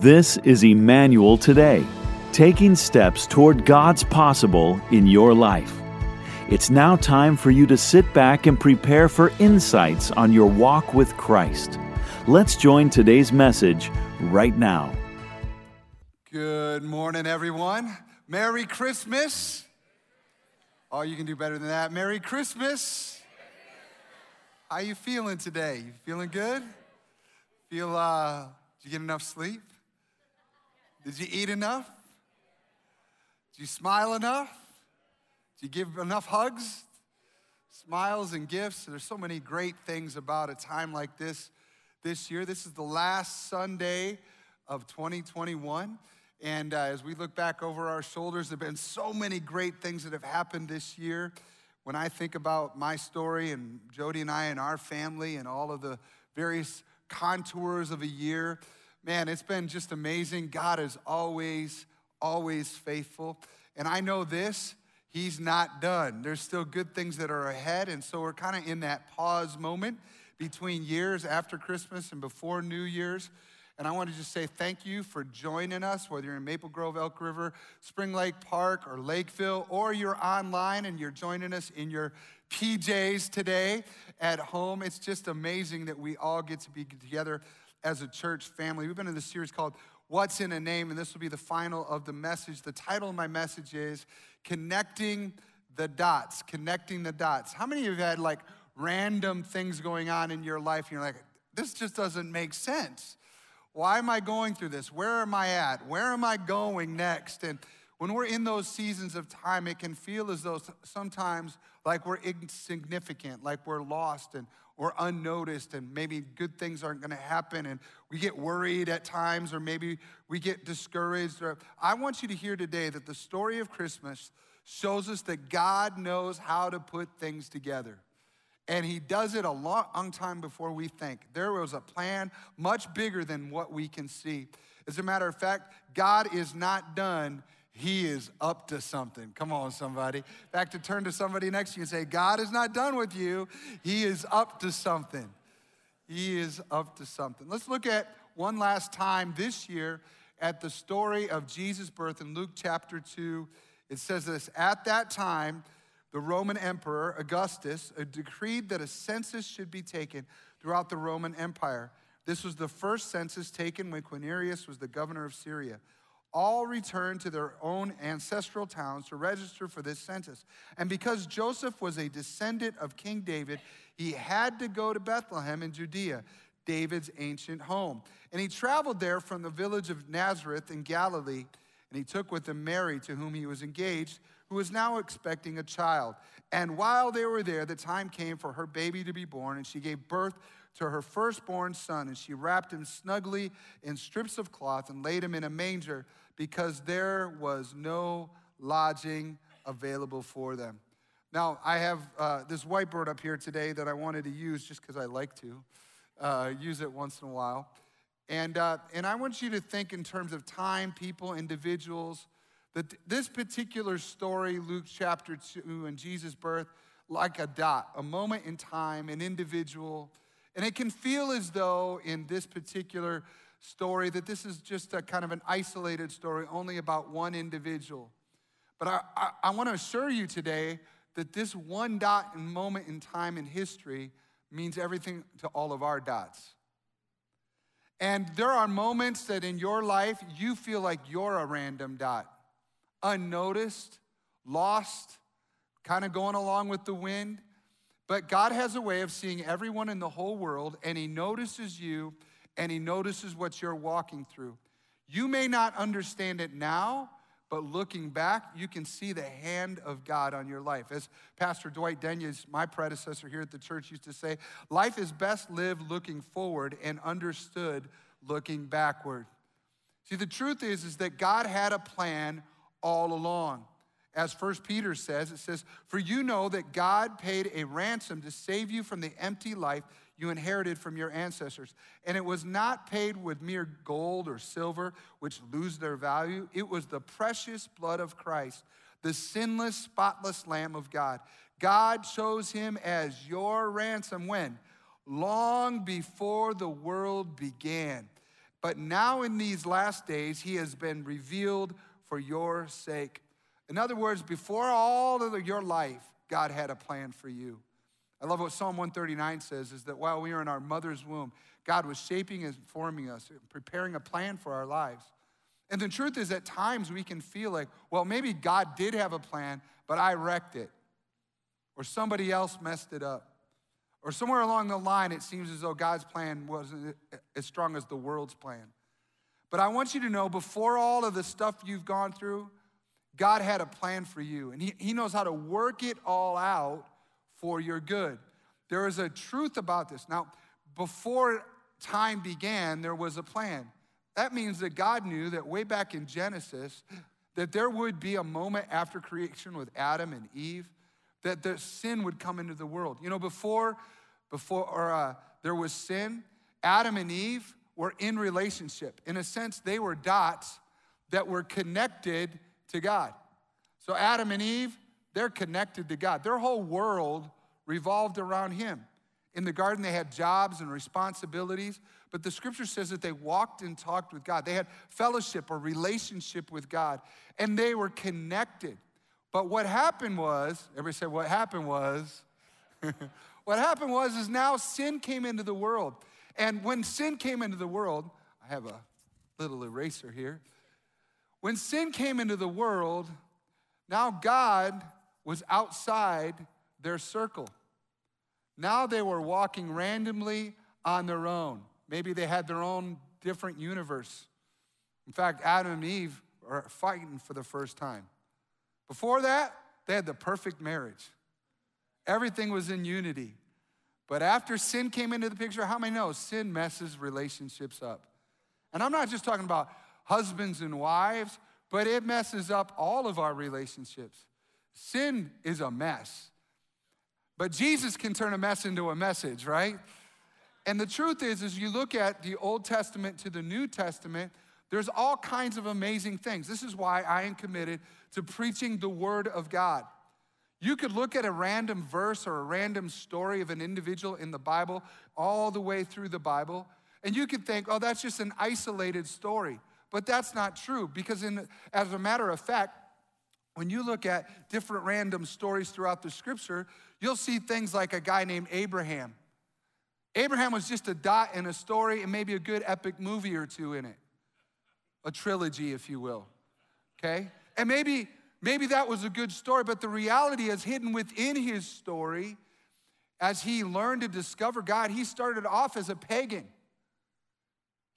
This is Emmanuel Today, taking steps toward God's possible in your life. It's now time for you to sit back and prepare for insights on your walk with Christ. Let's join today's message right now. Good morning, everyone. Merry Christmas. Oh, you can do better than that. Merry Christmas. How are you feeling today? You feeling good? Feel uh did you get enough sleep? Did you eat enough? Did you smile enough? Did you give enough hugs? Smiles and gifts. There's so many great things about a time like this this year. This is the last Sunday of 2021. And uh, as we look back over our shoulders, there have been so many great things that have happened this year. When I think about my story and Jody and I and our family and all of the various contours of a year, man, it's been just amazing. God is always, always faithful. And I know this, He's not done. There's still good things that are ahead. And so we're kind of in that pause moment between years after Christmas and before New Year's. And I want to just say thank you for joining us, whether you're in Maple Grove, Elk River, Spring Lake Park, or Lakeville, or you're online and you're joining us in your PJs today at home. It's just amazing that we all get to be together as a church family. We've been in this series called What's in a Name, and this will be the final of the message. The title of my message is Connecting the Dots. Connecting the Dots. How many of you have had like random things going on in your life and you're like, this just doesn't make sense? Why am I going through this? Where am I at? Where am I going next? And when we're in those seasons of time, it can feel as though sometimes like we're insignificant, like we're lost and or unnoticed, and maybe good things aren't going to happen, and we get worried at times, or maybe we get discouraged. Or I want you to hear today that the story of Christmas shows us that God knows how to put things together. And he does it a long time before we think. There was a plan much bigger than what we can see. As a matter of fact, God is not done he is up to something. Come on, somebody. Back to turn to somebody next to you and say, God is not done with you. He is up to something. He is up to something. Let's look at one last time this year at the story of Jesus' birth in Luke chapter 2. It says this At that time, the Roman Emperor Augustus decreed that a census should be taken throughout the Roman Empire. This was the first census taken when Quirinius was the governor of Syria all returned to their own ancestral towns to register for this census. And because Joseph was a descendant of King David, he had to go to Bethlehem in Judea, David's ancient home. And he traveled there from the village of Nazareth in Galilee, and he took with him Mary, to whom he was engaged, who was now expecting a child. And while they were there, the time came for her baby to be born, and she gave birth to her firstborn son, and she wrapped him snugly in strips of cloth and laid him in a manger because there was no lodging available for them. Now, I have uh, this whiteboard up here today that I wanted to use just because I like to uh, use it once in a while. And, uh, and I want you to think in terms of time, people, individuals, that this particular story, Luke chapter 2 and Jesus' birth, like a dot, a moment in time, an individual. And it can feel as though in this particular story that this is just a kind of an isolated story, only about one individual. But I, I, I want to assure you today that this one dot and moment in time in history means everything to all of our dots. And there are moments that in your life you feel like you're a random dot, unnoticed, lost, kind of going along with the wind. But God has a way of seeing everyone in the whole world, and He notices you and He notices what you're walking through. You may not understand it now, but looking back, you can see the hand of God on your life. As Pastor Dwight Denyes, my predecessor here at the church, used to say, life is best lived looking forward and understood looking backward. See, the truth is, is that God had a plan all along. As First Peter says, it says, For you know that God paid a ransom to save you from the empty life you inherited from your ancestors. And it was not paid with mere gold or silver, which lose their value. It was the precious blood of Christ, the sinless, spotless Lamb of God. God chose him as your ransom when? Long before the world began. but now in these last days he has been revealed for your sake. In other words, before all of your life, God had a plan for you. I love what Psalm 139 says is that while we were in our mother's womb, God was shaping and forming us, preparing a plan for our lives. And the truth is, at times we can feel like, well, maybe God did have a plan, but I wrecked it, or somebody else messed it up. Or somewhere along the line, it seems as though God's plan wasn't as strong as the world's plan. But I want you to know before all of the stuff you've gone through, God had a plan for you, and He, he knows how to work it all out for your good. There is a truth about this. Now, before time began, there was a plan. That means that God knew that way back in Genesis, that there would be a moment after creation with Adam and Eve that the sin would come into the world. You know, before, before or, uh, there was sin, Adam and Eve were in relationship. In a sense, they were dots that were connected to God. So Adam and Eve, they're connected to God. Their whole world revolved around Him. In the garden, they had jobs and responsibilities, but the scripture says that they walked and talked with God. They had fellowship or relationship with God, and they were connected. But what happened was, everybody said, what happened was, what happened was, is now sin came into the world. And when sin came into the world, I have a little eraser here. When sin came into the world, now God was outside their circle. Now they were walking randomly on their own. Maybe they had their own different universe. In fact, Adam and Eve are fighting for the first time. Before that, they had the perfect marriage. Everything was in unity. But after sin came into the picture, how many know sin messes relationships up? And I'm not just talking about husbands and wives, but it messes up all of our relationships. Sin is a mess. But Jesus can turn a mess into a message, right? And the truth is, as you look at the Old Testament to the New Testament, there's all kinds of amazing things. This is why I am committed to preaching the Word of God. You could look at a random verse or a random story of an individual in the Bible, all the way through the Bible, and you could think, oh, that's just an isolated story. But that's not true because, in, as a matter of fact, when you look at different random stories throughout the scripture, you'll see things like a guy named Abraham. Abraham was just a dot in a story and maybe a good epic movie or two in it a trilogy, if you will. Okay? And maybe, maybe that was a good story, but the reality is hidden within his story. As he learned to discover God, he started off as a pagan.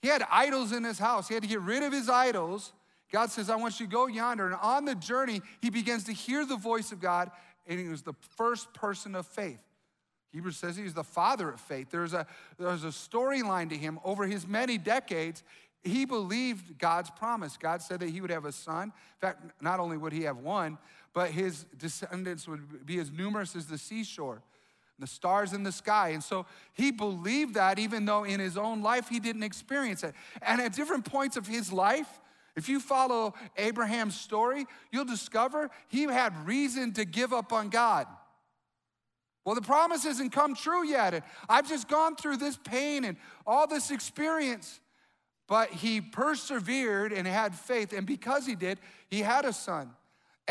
He had idols in his house. He had to get rid of his idols. God says, I want you to go yonder. And on the journey, he begins to hear the voice of God, and he was the first person of faith. Hebrews says he's the father of faith. There's a, there's a storyline to him over his many decades. He believed God's promise. God said that he would have a son. In fact, not only would he have one, but his descendants would be as numerous as the seashore, the stars in the sky. And so he believed that even though in his own life he didn't experience it. And at different points of his life, if you follow Abraham's story, you'll discover he had reason to give up on God. Well, the promise hasn't come true yet. And I've just gone through this pain and all this experience. But he persevered and had faith. And because he did, he had a son.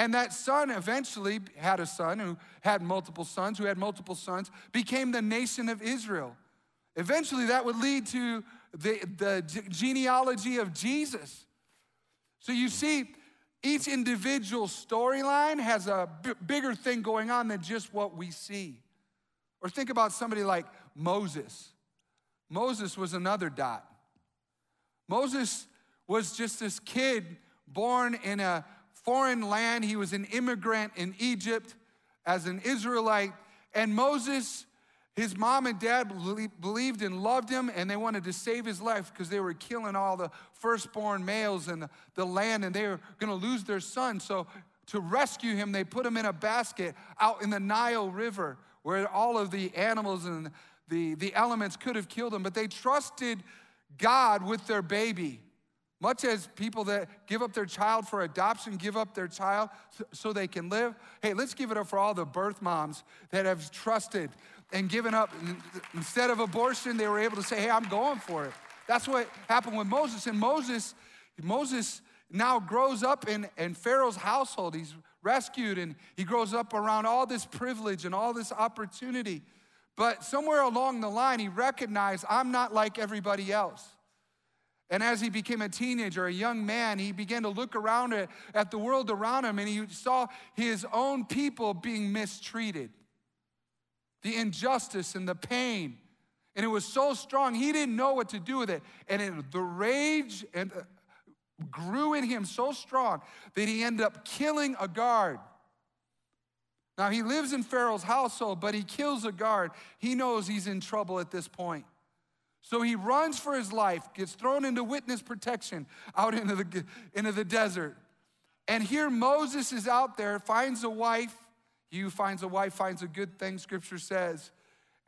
And that son eventually had a son who had multiple sons, who had multiple sons, became the nation of Israel. Eventually, that would lead to the, the genealogy of Jesus. So you see, each individual storyline has a b- bigger thing going on than just what we see. Or think about somebody like Moses. Moses was another dot. Moses was just this kid born in a foreign land. He was an immigrant in Egypt as an Israelite. And Moses, his mom and dad believed and loved him, and they wanted to save his life because they were killing all the firstborn males in the land, and they were going to lose their son. So, to rescue him, they put him in a basket out in the Nile River where all of the animals and the, the elements could have killed him. But they trusted God with their baby. Much as people that give up their child for adoption give up their child so they can live. Hey, let's give it up for all the birth moms that have trusted and given up. Instead of abortion, they were able to say, hey, I'm going for it. That's what happened with Moses. And Moses, Moses now grows up in, in Pharaoh's household. He's rescued and he grows up around all this privilege and all this opportunity. But somewhere along the line, he recognized, I'm not like everybody else. And as he became a teenager, a young man, he began to look around at, at the world around him and he saw his own people being mistreated. The injustice and the pain. And it was so strong, he didn't know what to do with it. And it, the rage and, uh, grew in him so strong that he ended up killing a guard. Now, he lives in Pharaoh's household, but he kills a guard. He knows he's in trouble at this point. So he runs for his life, gets thrown into witness protection out into the, into the desert. And here Moses is out there, finds a wife. He who finds a wife finds a good thing, scripture says.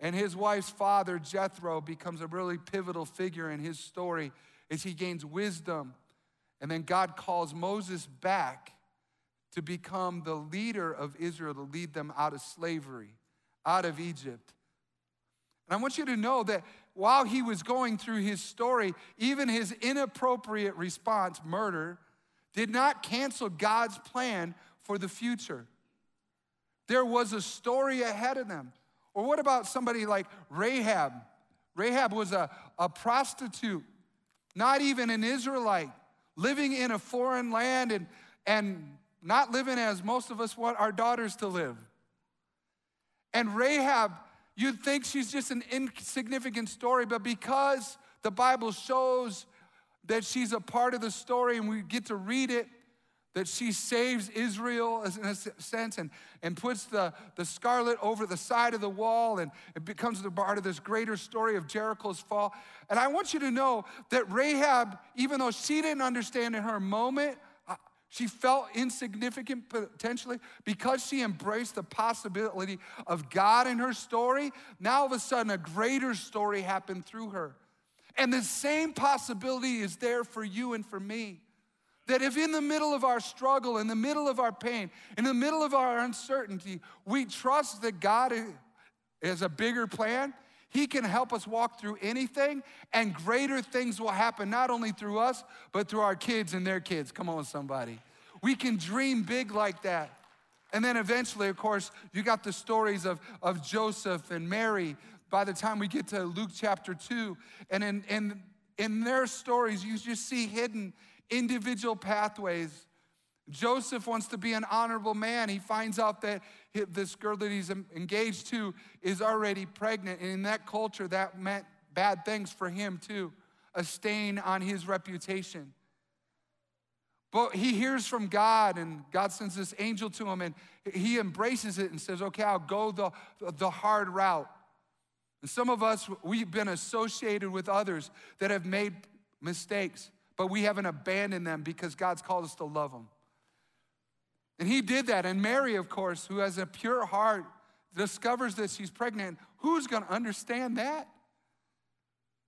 And his wife's father, Jethro, becomes a really pivotal figure in his story as he gains wisdom. And then God calls Moses back to become the leader of Israel, to lead them out of slavery, out of Egypt. And I want you to know that while he was going through his story, even his inappropriate response, murder, did not cancel God's plan for the future. There was a story ahead of them. Or what about somebody like Rahab? Rahab was a, a prostitute, not even an Israelite, living in a foreign land and, and not living as most of us want our daughters to live. And Rahab You'd think she's just an insignificant story, but because the Bible shows that she's a part of the story and we get to read it, that she saves Israel in a sense and, and puts the, the scarlet over the side of the wall and it becomes the part of this greater story of Jericho's fall. And I want you to know that Rahab, even though she didn't understand in her moment she felt insignificant potentially because she embraced the possibility of God in her story. Now, all of a sudden, a greater story happened through her. And the same possibility is there for you and for me. That if in the middle of our struggle, in the middle of our pain, in the middle of our uncertainty, we trust that God has a bigger plan, He can help us walk through anything, and greater things will happen, not only through us, but through our kids and their kids. Come on, somebody. We can dream big like that. And then eventually, of course, you got the stories of, of Joseph and Mary by the time we get to Luke chapter 2. And in, in, in their stories, you just see hidden individual pathways. Joseph wants to be an honorable man. He finds out that this girl that he's engaged to is already pregnant. And in that culture, that meant bad things for him too, a stain on his reputation. But he hears from God, and God sends this angel to him, and he embraces it and says, Okay, I'll go the, the hard route. And some of us, we've been associated with others that have made mistakes, but we haven't abandoned them because God's called us to love them. And he did that. And Mary, of course, who has a pure heart, discovers that she's pregnant. Who's going to understand that?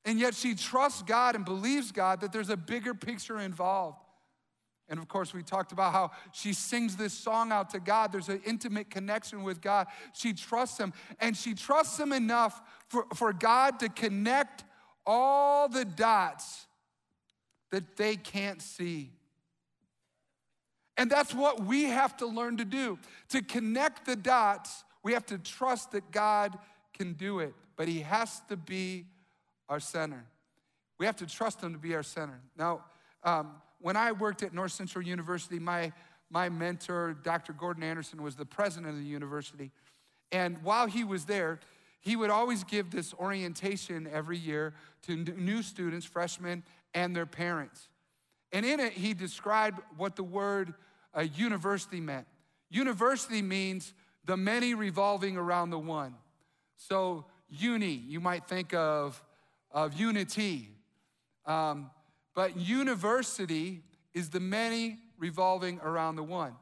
And yet she trusts God and believes God that there's a bigger picture involved. And of course, we talked about how she sings this song out to God. There's an intimate connection with God. She trusts Him, and she trusts Him enough for, for God to connect all the dots that they can't see. And that's what we have to learn to do. To connect the dots, we have to trust that God can do it, but He has to be our center. We have to trust Him to be our center. Now, um, when I worked at North Central University, my, my mentor, Dr. Gordon Anderson, was the president of the university. And while he was there, he would always give this orientation every year to new students, freshmen, and their parents. And in it, he described what the word uh, university meant. University means the many revolving around the one. So, uni, you might think of, of unity. Um, but university is the many revolving around the one.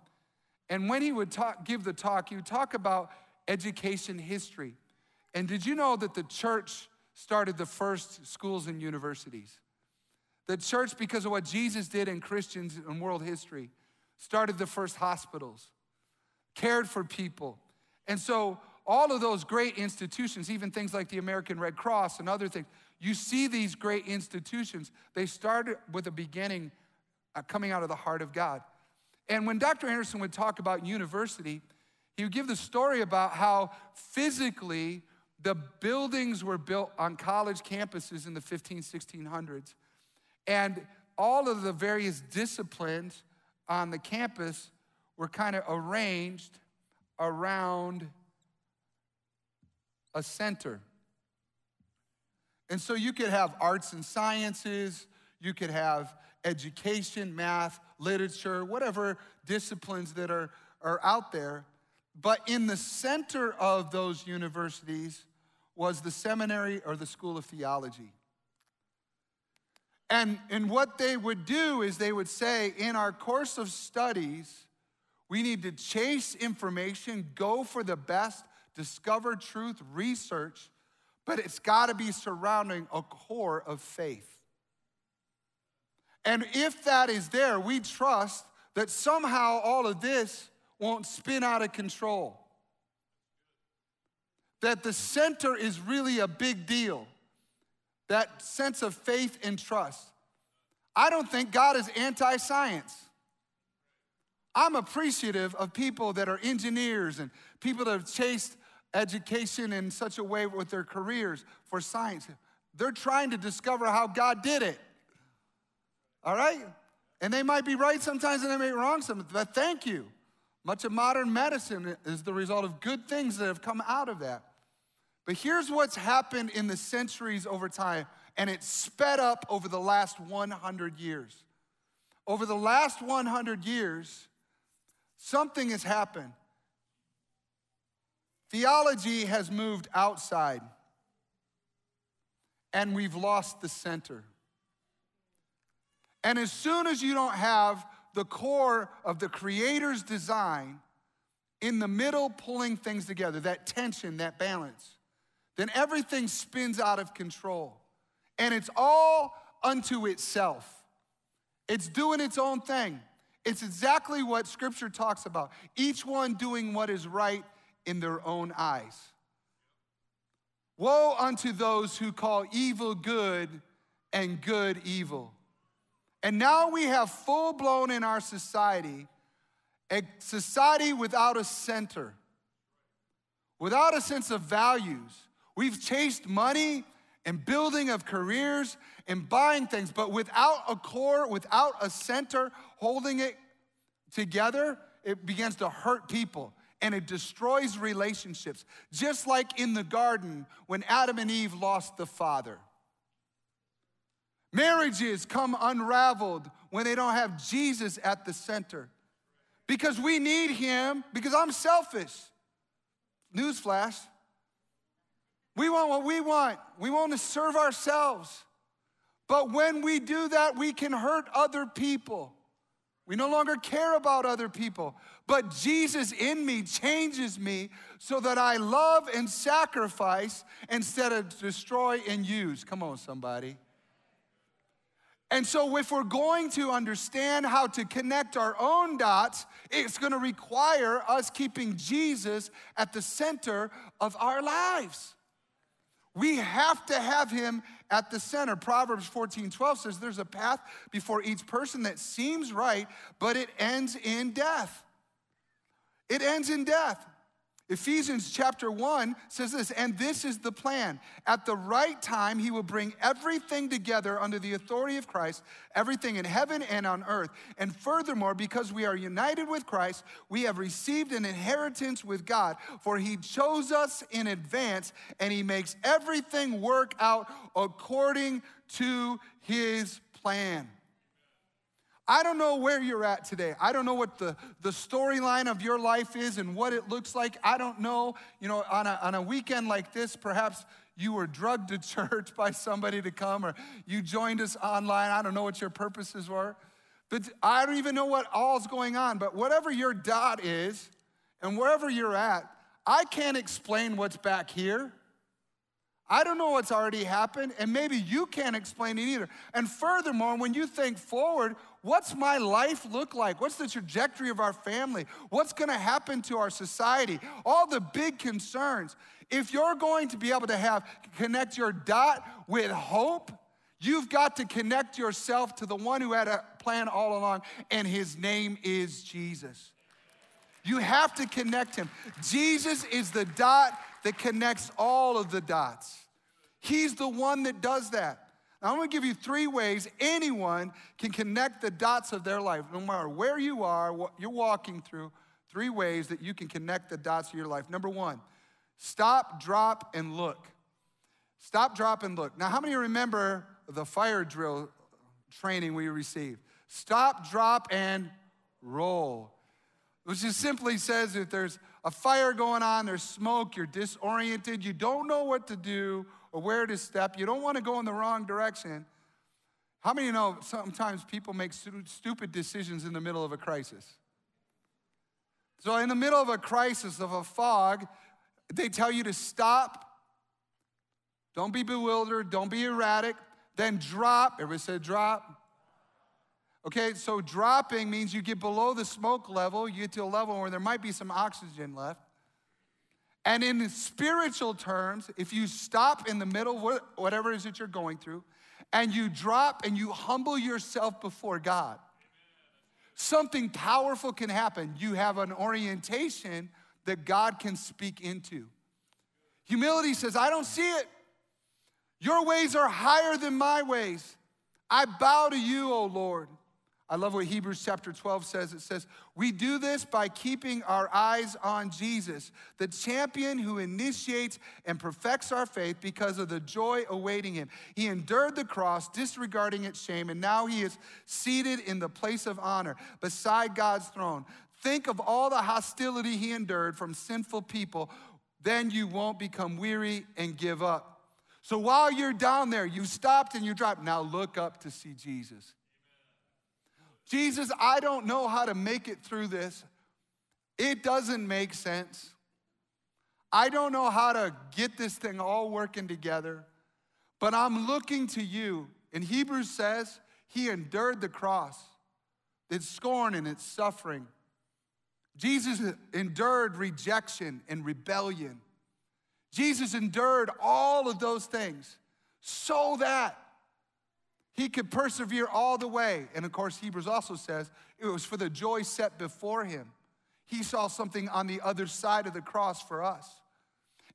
And when he would talk, give the talk, he would talk about education history. And did you know that the church started the first schools and universities? The church, because of what Jesus did in Christians in world history, started the first hospitals, cared for people. And so all of those great institutions, even things like the American Red Cross and other things, you see these great institutions, they started with a beginning uh, coming out of the heart of God. And when Dr. Anderson would talk about university, he would give the story about how physically the buildings were built on college campuses in the 15, 1600s. And all of the various disciplines on the campus were kind of arranged around a center. And so you could have arts and sciences, you could have education, math, literature, whatever disciplines that are, are out there. But in the center of those universities was the seminary or the school of theology. And, and what they would do is they would say, in our course of studies, we need to chase information, go for the best, discover truth, research, but it's got to be surrounding a core of faith. And if that is there, we trust that somehow all of this won't spin out of control. That the center is really a big deal. That sense of faith and trust. I don't think God is anti science. I'm appreciative of people that are engineers and people that have chased education in such a way with their careers for science. They're trying to discover how God did it. All right? And they might be right sometimes and they may be wrong sometimes, but thank you. Much of modern medicine is the result of good things that have come out of that. But here's what's happened in the centuries over time, and it's sped up over the last 100 years. Over the last 100 years, something has happened. Theology has moved outside, and we've lost the center. And as soon as you don't have the core of the Creator's design in the middle, pulling things together, that tension, that balance, then everything spins out of control. And it's all unto itself. It's doing its own thing. It's exactly what Scripture talks about. Each one doing what is right in their own eyes. Woe unto those who call evil good and good evil. And now we have full blown in our society a society without a center, without a sense of values. We've chased money and building of careers and buying things, but without a core, without a center holding it together, it begins to hurt people and it destroys relationships. Just like in the garden when Adam and Eve lost the father. Marriages come unraveled when they don't have Jesus at the center. Because we need him, because I'm selfish. Newsflash. We want what we want. We want to serve ourselves. But when we do that, we can hurt other people. We no longer care about other people. But Jesus in me changes me so that I love and sacrifice instead of destroy and use. Come on, somebody. And so, if we're going to understand how to connect our own dots, it's going to require us keeping Jesus at the center of our lives. We have to have him at the center. Proverbs 14 12 says, There's a path before each person that seems right, but it ends in death. It ends in death. Ephesians chapter 1 says this, and this is the plan. At the right time, he will bring everything together under the authority of Christ, everything in heaven and on earth. And furthermore, because we are united with Christ, we have received an inheritance with God, for he chose us in advance and he makes everything work out according to his plan. I don't know where you're at today. I don't know what the, the storyline of your life is and what it looks like. I don't know. You know, on a, on a weekend like this, perhaps you were drugged to church by somebody to come or you joined us online. I don't know what your purposes were. But I don't even know what all's going on. But whatever your dot is and wherever you're at, I can't explain what's back here. I don't know what's already happened, and maybe you can't explain it either. And furthermore, when you think forward, what's my life look like? What's the trajectory of our family? What's gonna happen to our society? All the big concerns. If you're going to be able to have connect your dot with hope, you've got to connect yourself to the one who had a plan all along, and his name is Jesus. You have to connect him. Jesus is the dot that connects all of the dots. He's the one that does that. Now, I'm gonna give you three ways anyone can connect the dots of their life, no matter where you are, what you're walking through, three ways that you can connect the dots of your life. Number one, stop, drop, and look. Stop, drop, and look. Now, how many remember the fire drill training we received? Stop, drop, and roll. Which just simply says if there's a fire going on, there's smoke, you're disoriented, you don't know what to do, or where to step. You don't want to go in the wrong direction. How many know sometimes people make stupid decisions in the middle of a crisis? So, in the middle of a crisis, of a fog, they tell you to stop. Don't be bewildered. Don't be erratic. Then drop. Everybody said drop. Okay, so dropping means you get below the smoke level, you get to a level where there might be some oxygen left. And in spiritual terms, if you stop in the middle, whatever it is that you're going through, and you drop and you humble yourself before God, something powerful can happen. You have an orientation that God can speak into. Humility says, I don't see it. Your ways are higher than my ways. I bow to you, O Lord. I love what Hebrews chapter 12 says. It says, We do this by keeping our eyes on Jesus, the champion who initiates and perfects our faith because of the joy awaiting him. He endured the cross, disregarding its shame, and now he is seated in the place of honor beside God's throne. Think of all the hostility he endured from sinful people. Then you won't become weary and give up. So while you're down there, you stopped and you dropped. Now look up to see Jesus. Jesus, I don't know how to make it through this. It doesn't make sense. I don't know how to get this thing all working together, but I'm looking to you. And Hebrews says he endured the cross, its scorn and its suffering. Jesus endured rejection and rebellion. Jesus endured all of those things so that he could persevere all the way. And of course, Hebrews also says it was for the joy set before him. He saw something on the other side of the cross for us.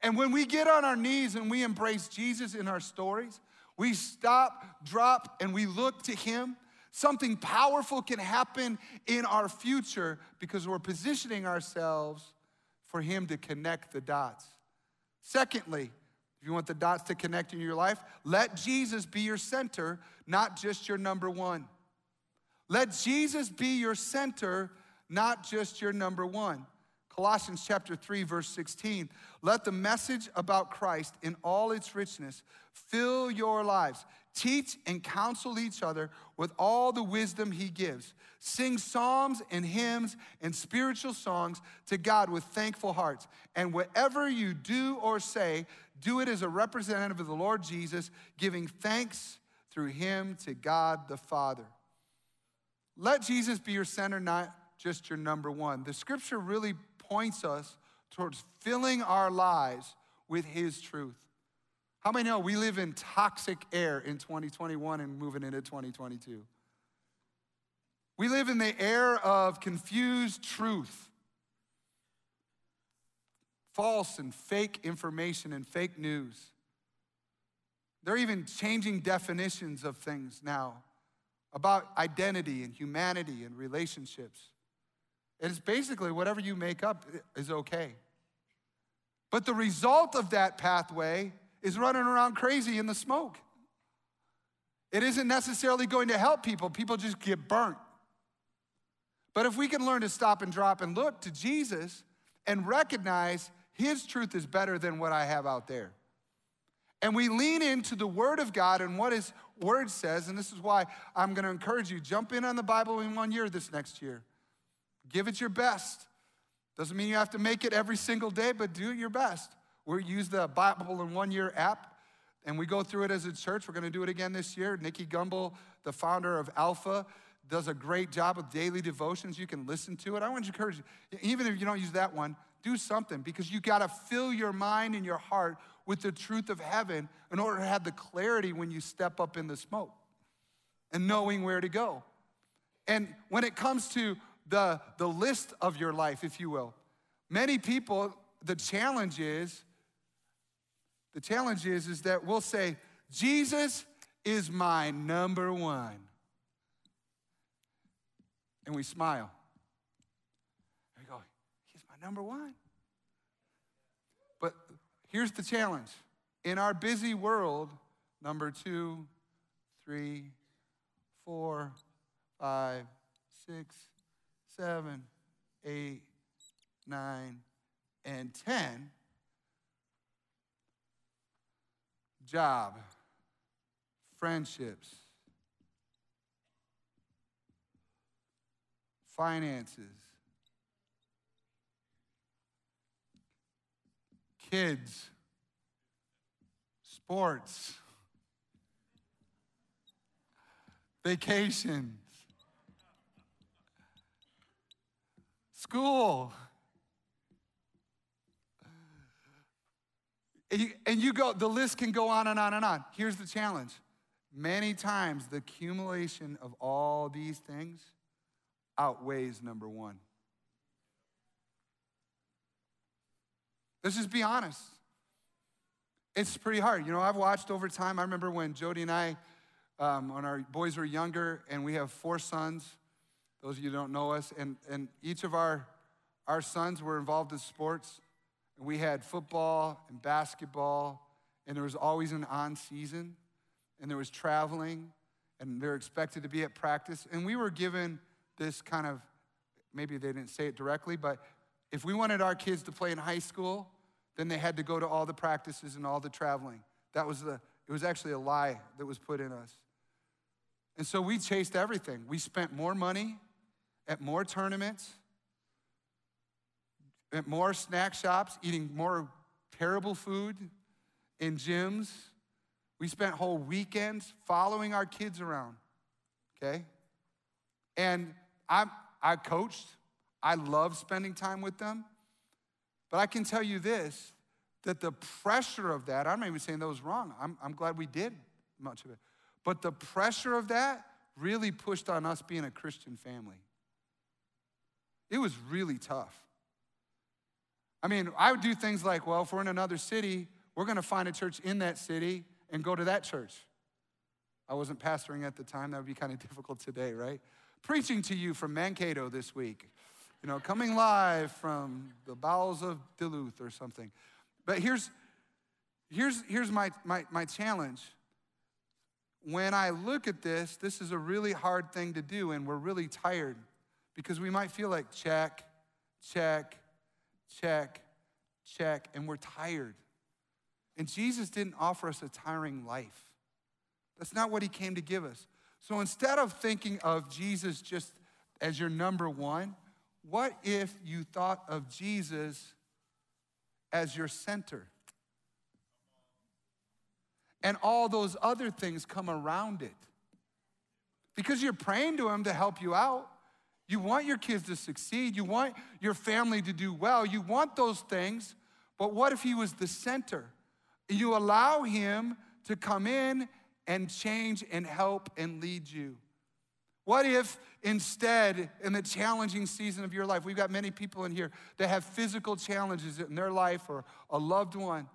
And when we get on our knees and we embrace Jesus in our stories, we stop, drop, and we look to him. Something powerful can happen in our future because we're positioning ourselves for him to connect the dots. Secondly, if you want the dots to connect in your life, let Jesus be your center, not just your number one. Let Jesus be your center, not just your number one. Colossians chapter 3 verse 16. Let the message about Christ in all its richness fill your lives. Teach and counsel each other with all the wisdom he gives. Sing psalms and hymns and spiritual songs to God with thankful hearts. And whatever you do or say, do it as a representative of the Lord Jesus, giving thanks through him to God the Father. Let Jesus be your center, not just your number one. The scripture really points us towards filling our lives with his truth. How many know we live in toxic air in 2021 and moving into 2022? We live in the air of confused truth, false and fake information and fake news. They're even changing definitions of things now about identity and humanity and relationships. And it's basically whatever you make up is okay. But the result of that pathway is running around crazy in the smoke. It isn't necessarily going to help people, people just get burnt. But if we can learn to stop and drop and look to Jesus and recognize his truth is better than what I have out there. And we lean into the Word of God and what His Word says, and this is why I'm gonna encourage you jump in on the Bible in one year this next year. Give it your best. Doesn't mean you have to make it every single day, but do your best. We use the Bible in one year app. And we go through it as a church. We're going to do it again this year. Nicky Gumbel, the founder of Alpha, does a great job of daily devotions. You can listen to it. I want to encourage you, even if you don't use that one, do something because you got to fill your mind and your heart with the truth of heaven in order to have the clarity when you step up in the smoke and knowing where to go. And when it comes to the, the list of your life, if you will, many people, the challenge is, the challenge is, is that we'll say, Jesus is my number one. And we smile. And we go, He's my number one. But here's the challenge in our busy world, number two, three, four, five, six, seven, eight, nine, and 10. Job, friendships, finances, kids, sports, vacations, school. And you, and you go, the list can go on and on and on. Here's the challenge many times the accumulation of all these things outweighs number one. Let's just be honest. It's pretty hard. You know, I've watched over time. I remember when Jody and I, um, when our boys were younger, and we have four sons. Those of you don't know us, and, and each of our, our sons were involved in sports. And we had football and basketball, and there was always an on season, and there was traveling, and they're expected to be at practice. And we were given this kind of maybe they didn't say it directly, but if we wanted our kids to play in high school, then they had to go to all the practices and all the traveling. That was the, it was actually a lie that was put in us. And so we chased everything. We spent more money at more tournaments, at more snack shops, eating more terrible food in gyms. We spent whole weekends following our kids around, okay? And I, I coached. I love spending time with them. But I can tell you this that the pressure of that, I'm not even saying that was wrong. I'm, I'm glad we did much of it. But the pressure of that really pushed on us being a Christian family. It was really tough. I mean, I would do things like, well, if we're in another city, we're going to find a church in that city and go to that church. I wasn't pastoring at the time. That would be kind of difficult today, right? Preaching to you from Mankato this week you know, coming live from the bowels of Duluth or something. But here's, here's, here's my, my, my challenge. When I look at this, this is a really hard thing to do, and we're really tired because we might feel like check, check, check, check, and we're tired. And Jesus didn't offer us a tiring life. That's not what he came to give us. So instead of thinking of Jesus just as your number one, what if you thought of Jesus as your center? And all those other things come around it. Because you're praying to Him to help you out. You want your kids to succeed. You want your family to do well. You want those things. But what if He was the center? You allow Him to come in and change and help and lead you. What if instead, in the challenging season of your life, we've got many people in here that have physical challenges in their life or a loved one,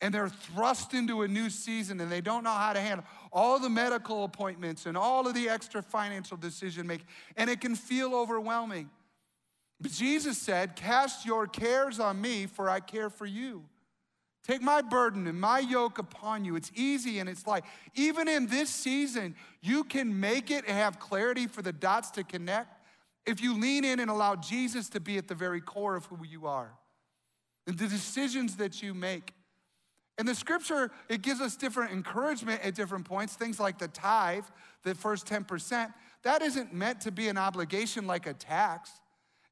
and they're thrust into a new season and they don't know how to handle all the medical appointments and all of the extra financial decision making, and it can feel overwhelming. But Jesus said, Cast your cares on me, for I care for you. Take my burden and my yoke upon you. It's easy and it's light. Even in this season, you can make it and have clarity for the dots to connect if you lean in and allow Jesus to be at the very core of who you are and the decisions that you make. And the scripture, it gives us different encouragement at different points. Things like the tithe, the first 10%, that isn't meant to be an obligation like a tax.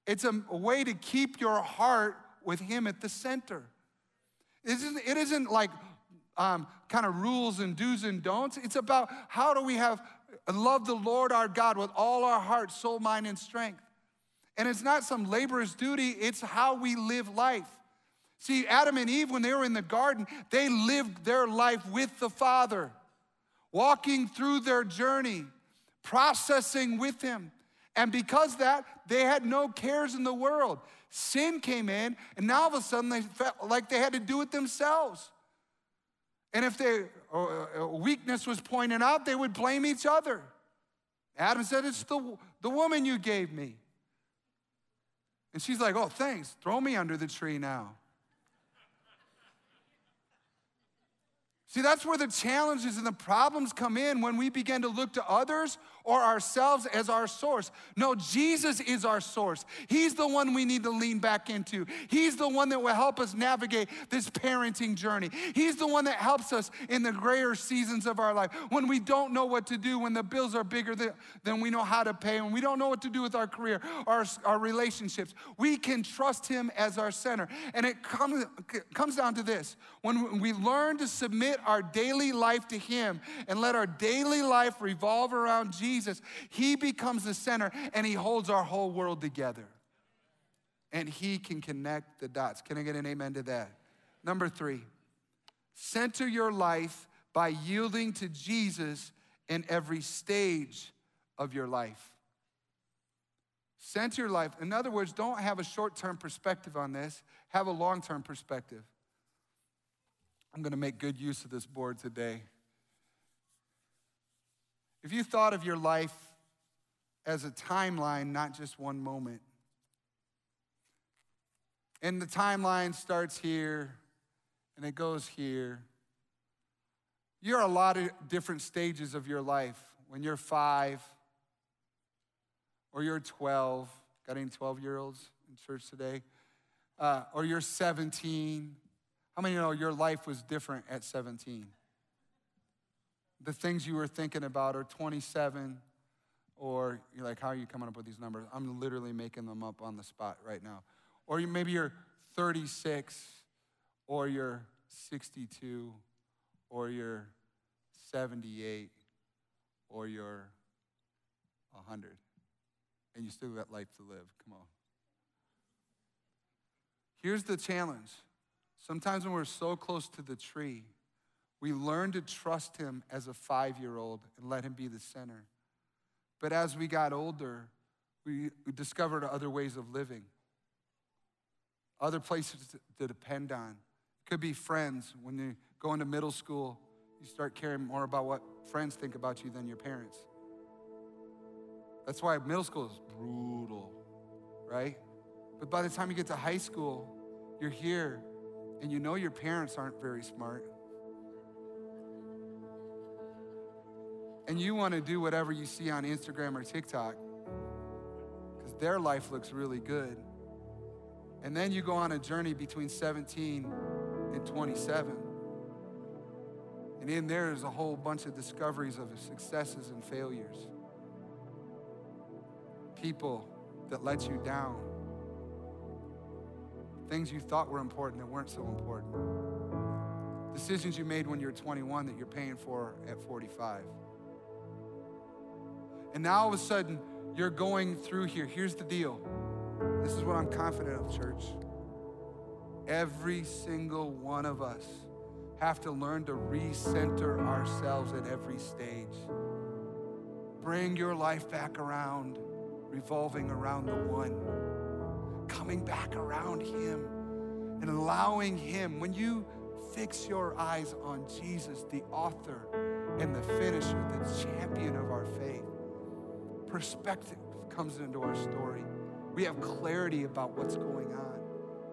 It's a, a way to keep your heart with Him at the center. It isn't, it isn't like um, kind of rules and do's and don'ts. It's about how do we have love the Lord our God with all our heart, soul, mind, and strength. And it's not some laborer's duty, it's how we live life. See, Adam and Eve, when they were in the garden, they lived their life with the Father, walking through their journey, processing with Him. And because that, they had no cares in the world. Sin came in, and now all of a sudden they felt like they had to do it themselves. And if their weakness was pointed out, they would blame each other. Adam said, It's the, the woman you gave me. And she's like, Oh, thanks. Throw me under the tree now. See, that's where the challenges and the problems come in when we begin to look to others or ourselves as our source. No, Jesus is our source. He's the one we need to lean back into. He's the one that will help us navigate this parenting journey. He's the one that helps us in the grayer seasons of our life when we don't know what to do, when the bills are bigger than we know how to pay, when we don't know what to do with our career, our, our relationships. We can trust Him as our center. And it comes, comes down to this when we learn to submit our daily life to Him and let our daily life revolve around Jesus, He becomes the center and He holds our whole world together. And He can connect the dots. Can I get an amen to that? Number three, center your life by yielding to Jesus in every stage of your life. Center your life. In other words, don't have a short term perspective on this, have a long term perspective. I'm going to make good use of this board today. If you thought of your life as a timeline, not just one moment, and the timeline starts here and it goes here, you're a lot of different stages of your life. When you're five or you're 12, got any 12 year olds in church today? Uh, or you're 17 how many know your life was different at 17? The things you were thinking about are 27, or you're like, how are you coming up with these numbers? I'm literally making them up on the spot right now. Or maybe you're 36, or you're 62, or you're 78, or you're 100, and you still got life to live. Come on. Here's the challenge Sometimes when we're so close to the tree, we learned to trust him as a five year old and let him be the center. But as we got older, we, discovered other ways of living, other places to, to depend on. It could be friends. When you go into middle school, you start caring more about what friends think about you than your parents. That's why middle school is brutal, right? But by the time you get to high school, you're here and you know your parents aren't very smart. And you want to do whatever you see on Instagram or TikTok because their life looks really good. And then you go on a journey between 17 and 27. And in there is a whole bunch of discoveries of successes and failures. People that let you down Things you thought were important that weren't so important. Decisions you made when you were 21 that you're paying for at 45. And now all of a sudden, you're going through here. Here's the deal. This is what I'm confident of, church. Every single one of us have to learn to recenter ourselves at every stage. Bring your life back around, revolving around the one coming back around Him and allowing Him, when you fix your eyes on Jesus, the author and the finisher, the champion of our faith, perspective comes into our story. We have clarity about what's going on.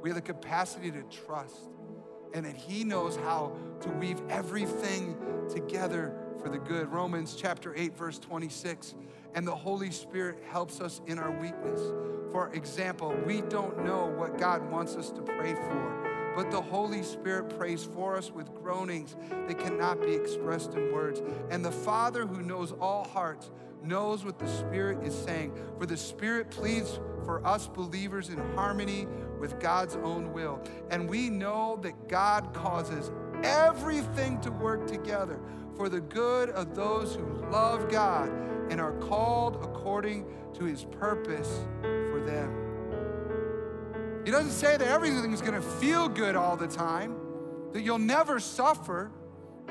We have the capacity to trust, and that He knows how to weave everything together for the good. Romans chapter 8, verse 26 and the Holy Spirit helps us in our weakness. For example, we don't know what God wants us to pray for, but the Holy Spirit prays for us with groanings that cannot be expressed in words. And the Father who knows all hearts knows what the Spirit is saying, for the Spirit pleads for us believers in harmony with God's own will. And we know that God causes everything to work together for the good of those who love God and are called according to his purpose for them. He doesn't say that everything's gonna feel good all the time, that you'll never suffer.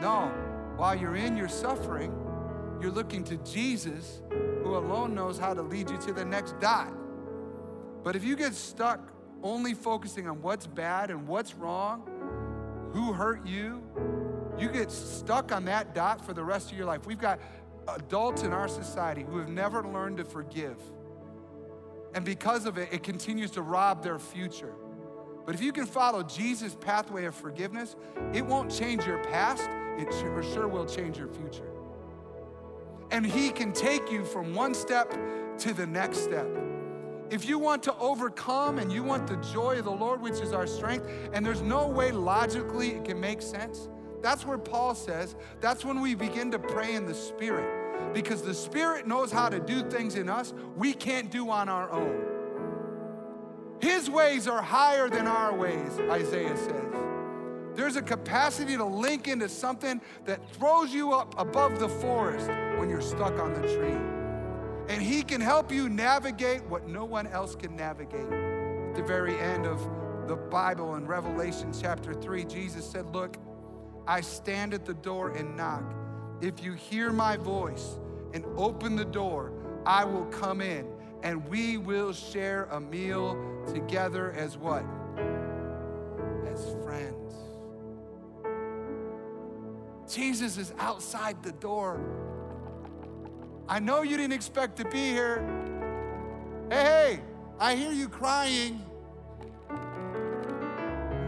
No, while you're in your suffering, you're looking to Jesus, who alone knows how to lead you to the next dot. But if you get stuck only focusing on what's bad and what's wrong, who hurt you, you get stuck on that dot for the rest of your life. We've got adults in our society who have never learned to forgive. And because of it, it continues to rob their future. But if you can follow Jesus' pathway of forgiveness, it won't change your past, it sure, sure will change your future. And He can take you from one step to the next step. If you want to overcome and you want the joy of the Lord, which is our strength, and there's no way logically it can make sense, that's where Paul says, that's when we begin to pray in the Spirit. Because the Spirit knows how to do things in us we can't do on our own. His ways are higher than our ways, Isaiah says. There's a capacity to link into something that throws you up above the forest when you're stuck on the tree. And He can help you navigate what no one else can navigate. At the very end of the Bible in Revelation chapter 3, Jesus said, Look, I stand at the door and knock. If you hear my voice and open the door, I will come in and we will share a meal together as what? Jesus is outside the door. I know you didn't expect to be here. Hey, hey, I hear you crying.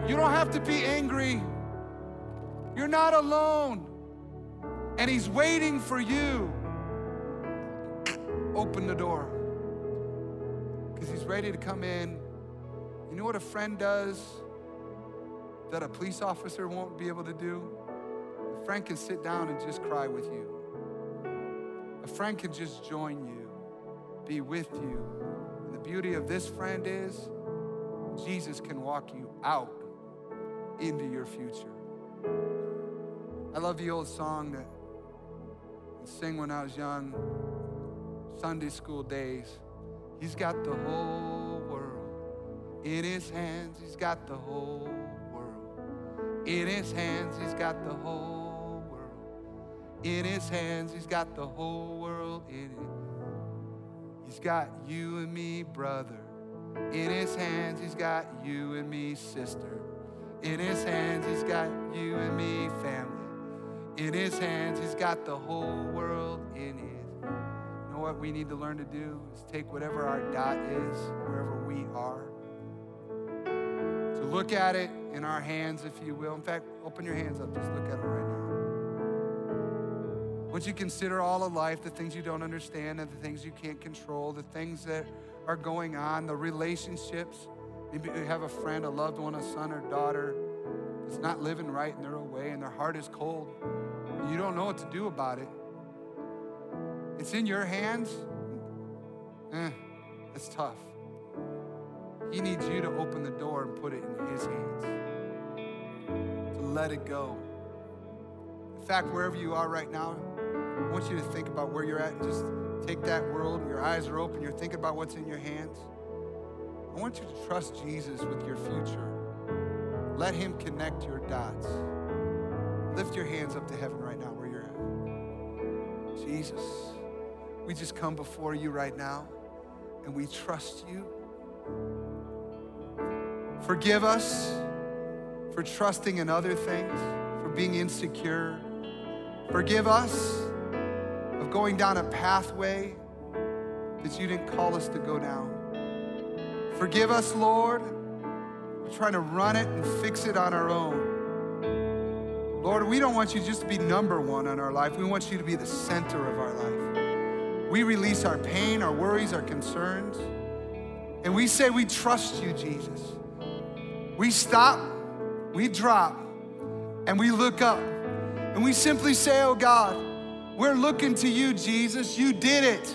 You don't have to be angry. You're not alone. And He's waiting for you. Open the door. Because He's ready to come in. You know what a friend does that a police officer won't be able to do? Friend can sit down and just cry with you. A friend can just join you, be with you. And the beauty of this friend is Jesus can walk you out into your future. I love the old song that I sing when I was young, Sunday school days. He's got the whole world in his hands. He's got the whole world in his hands. He's got the whole in his hands. He's got the whole world in it. He's got you and me, brother. In his hands, he's got you and me, sister. In his hands, he's got you and me, family. In his hands, he's got the whole world in his. You know what we need to learn to do is take whatever our dot is, wherever we are, to look at it in our hands, if you will. In fact, open your hands up, just look at it right now. Once you consider all of life, the things you don't understand and the things you can't control, the things that are going on, the relationships. Maybe you have a friend, a loved one, a son or daughter that's not living right in their own way and their heart is cold. You don't know what to do about it. It's in your hands. Eh, it's tough. He needs you to open the door and put it in his hands. To let it go. In fact, wherever you are right now, I want you to think about where you're at and just take that world. Your eyes are open. You're thinking about what's in your hands. I want you to trust Jesus with your future. Let Him connect your dots. Lift your hands up to heaven right now where you're at. Jesus, we just come before you right now and we trust you. Forgive us for trusting in other things, for being insecure. Forgive us of going down a pathway that you didn't call us to go down. Forgive us, Lord, We're trying to run it and fix it on our own. Lord, we don't want you just to be number one in our life. We want you to be the center of our life. We release our pain, our worries, our concerns, and we say we trust you, Jesus. We stop, we drop, and we look up, and we simply say, Oh God, we're looking to you, Jesus. You did it.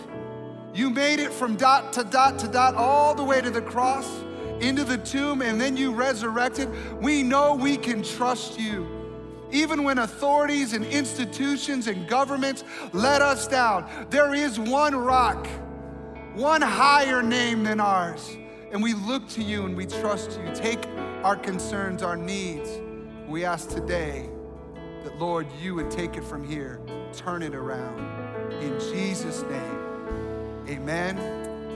You made it from dot to dot to dot all the way to the cross, into the tomb, and then you resurrected. We know we can trust you. Even when authorities and institutions and governments let us down, there is one rock, one higher name than ours. And we look to you and we trust you. Take our concerns, our needs. We ask today that, Lord, you would take it from here, turn it around. In Jesus' name, amen,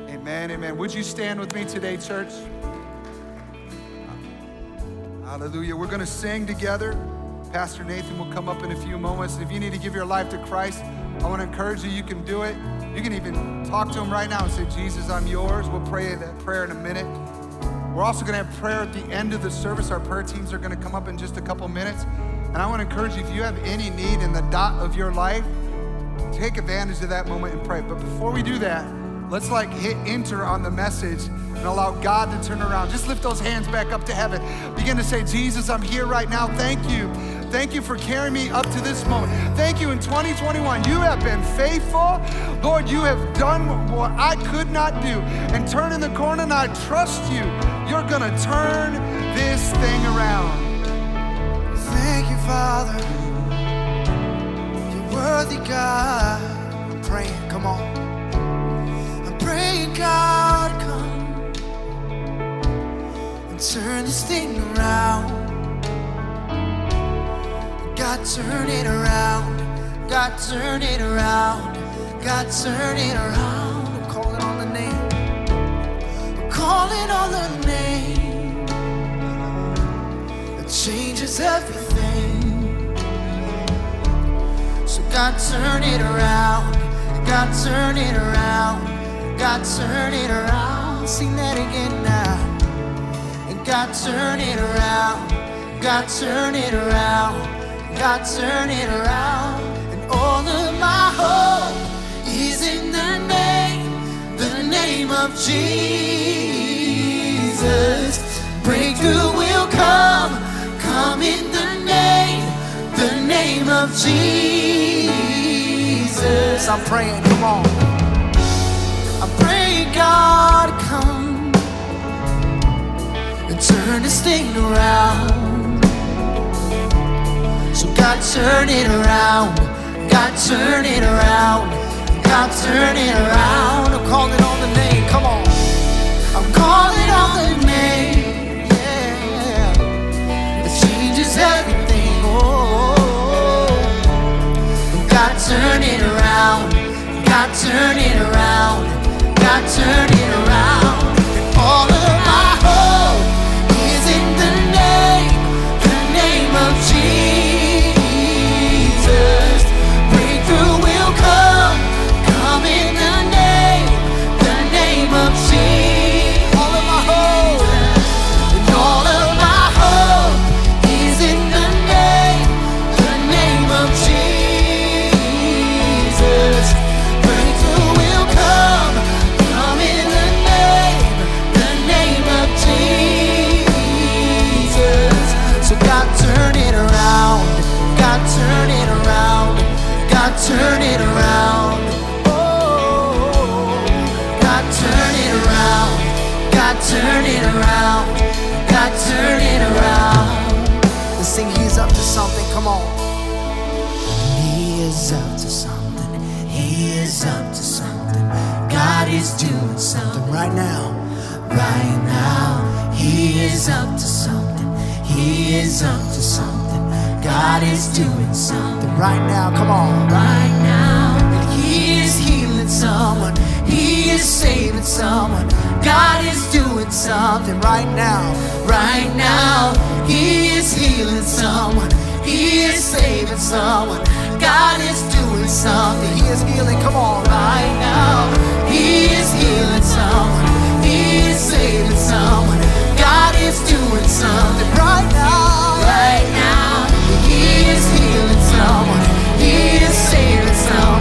amen, amen. Would you stand with me today, church? Hallelujah. We're going to sing together. Pastor Nathan will come up in a few moments. If you need to give your life to Christ, I want to encourage you, you can do it. You can even talk to him right now and say, Jesus, I'm yours. We'll pray that prayer in a minute. We're also going to have prayer at the end of the service. Our prayer teams are going to come up in just a couple minutes. And I want to encourage you, if you have any need in the dot of your life, take advantage of that moment and pray. But before we do that, let's like hit enter on the message and allow God to turn around. Just lift those hands back up to heaven. Begin to say, Jesus, I'm here right now. Thank you Thank you for carrying me up to this moment. Thank you in 2021. You have been faithful. Lord, you have done what I could not do. And turn in the corner, and I trust you. You're going to turn this thing around. Father. You're worthy, God. I'm praying, come on. I'm praying, God, come and turn this thing around. God, turn it around. God, turn it around. God, turn it around. I'm calling on the name. I'm calling on the name that changes everything. God, turn it around. God, turn it around. God, turn it around. Sing that again now. And God, turn it around. God, turn it around. God, turn it around. And all of my hope is in the name, the name of Jesus. Breakthrough will come, come in the name, the name of Jesus. I'm praying, come on. I'm praying, God, come and turn this thing around. So God turn it around. God turn it around. God turn it around. I'm calling on the name. Come on. I'm calling on the name. Yeah. It changes everything. Turn it around. God turn it around. God turn it around. Something. Come on. He is up to something. He is up to something. God is doing something right now. Right now, He is up to something. He is up to something. God is doing something right now. Come on. Right now. He is healing someone. He is saving someone. God is doing something right now. Right now. He is healing someone. He is saving someone. God is doing something. He is healing. Come on. Right now. He is healing someone. He is saving someone. God is doing something right now. Right now. He is healing someone. He is saving someone.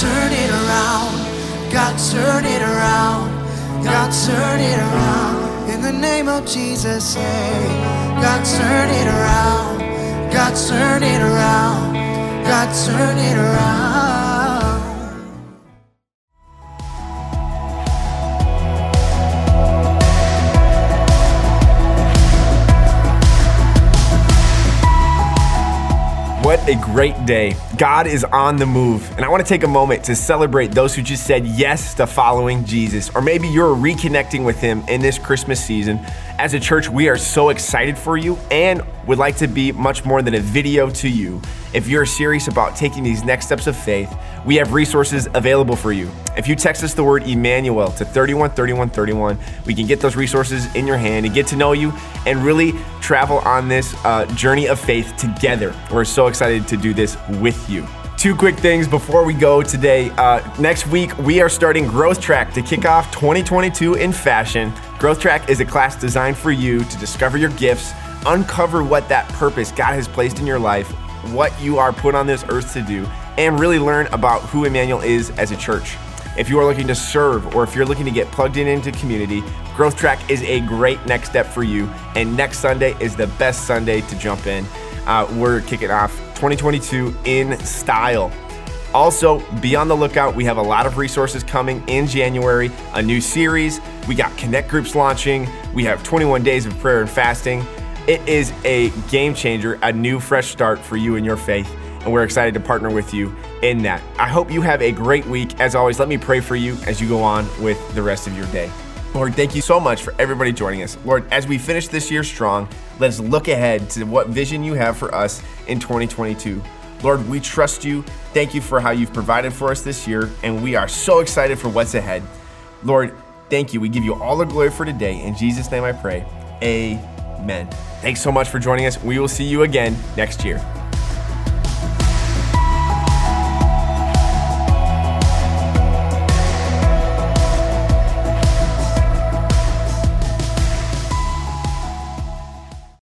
Turn it around. God turn it around. God turn it around. In the name of Jesus, say, God turn it around. God turn it around. God turn it around. A great day. God is on the move. And I want to take a moment to celebrate those who just said yes to following Jesus. Or maybe you're reconnecting with Him in this Christmas season. As a church, we are so excited for you and would like to be much more than a video to you. If you're serious about taking these next steps of faith, we have resources available for you. If you text us the word Emmanuel to 313131, we can get those resources in your hand and get to know you and really travel on this uh, journey of faith together. We're so excited to do this with you. Two quick things before we go today. Uh, next week, we are starting Growth Track to kick off 2022 in fashion. Growth Track is a class designed for you to discover your gifts, uncover what that purpose God has placed in your life, what you are put on this earth to do, and really learn about who Emmanuel is as a church. If you are looking to serve or if you're looking to get plugged in into community, Growth Track is a great next step for you. And next Sunday is the best Sunday to jump in. Uh, we're kicking off 2022 in style. Also, be on the lookout. We have a lot of resources coming in January, a new series. We got connect groups launching. We have 21 days of prayer and fasting. It is a game changer, a new fresh start for you and your faith and we're excited to partner with you in that. I hope you have a great week. As always, let me pray for you as you go on with the rest of your day. Lord, thank you so much for everybody joining us. Lord, as we finish this year strong, let's look ahead to what vision you have for us in 2022. Lord, we trust you. Thank you for how you've provided for us this year, and we are so excited for what's ahead. Lord, thank you. We give you all the glory for today. In Jesus' name I pray. Amen. Thanks so much for joining us. We will see you again next year.